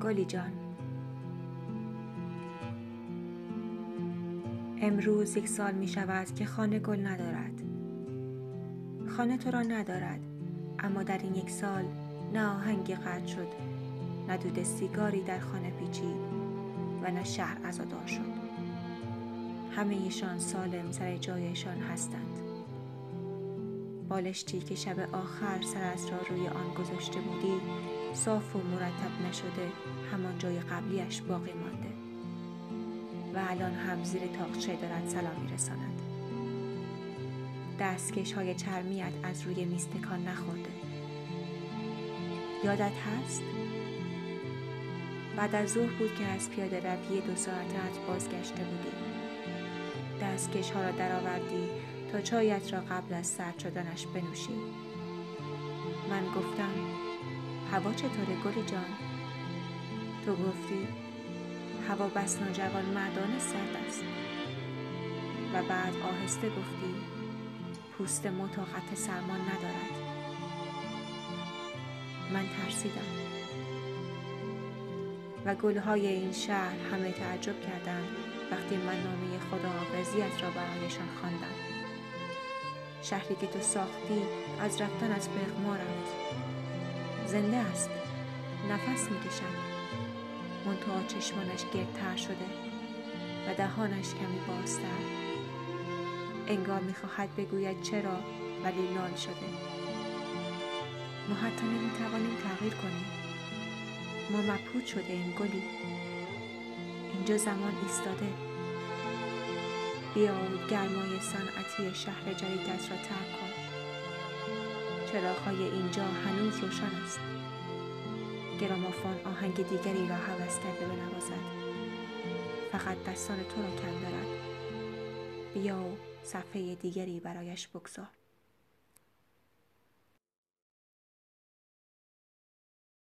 گلی جان. امروز یک سال می شود که خانه گل ندارد. خانه تو را ندارد اما در این یک سال نه آهنگی قطع شد نه دود سیگاری در خانه پیچید و نه شهر ازادار شد. همه ایشان سالم سر جایشان هستند. بالشتی که شب آخر سرت را روی آن گذاشته بودی صاف و مرتب نشده همان جای قبلیش باقی مانده. و الان هم زیر تاقچه دارد سلام میرساند. دستکش های چرمیت از روی میز تکان نخورده. یادت هست؟ بعد از ظهر بود که از پیاده روی دو ساعتت بازگشته بودی. دستکش ها را درآوردی تا چایت را قبل از سرد شدنش بنوشی. من گفتم هوا چطوره گلی جان؟ تو گفتی هوا بس ناجوان مردانه سرد است. و بعد آهسته گفتی پوست مطاقت سرمان ندارد. من ترسیدم. و گلهای این شهر همه تعجب کردند وقتی من نامه خداحافظیت را برایشان خواندم. شهری که تو ساختی از رفتن از رفت زنده است. نفس می‌کشد منتها چشمانش گردتر شده و دهانش کمی بازتر. انگار می‌خواهد بگوید چرا ولی لال شده. ما حتی نمی‌توانیم تغییر کنیم. ما مبهوت شده این گلی. اینجا زمان ایستاده. بیا و گرمای صنعتی شهر جدیدت را ترک کن. چراغهای اینجا هنوز روشن است. گرامافون آهنگ دیگری را حوض کرده بنوازد. فقط دستان تو را کم دارد. بیا و صفحه دیگری برایش بگذار.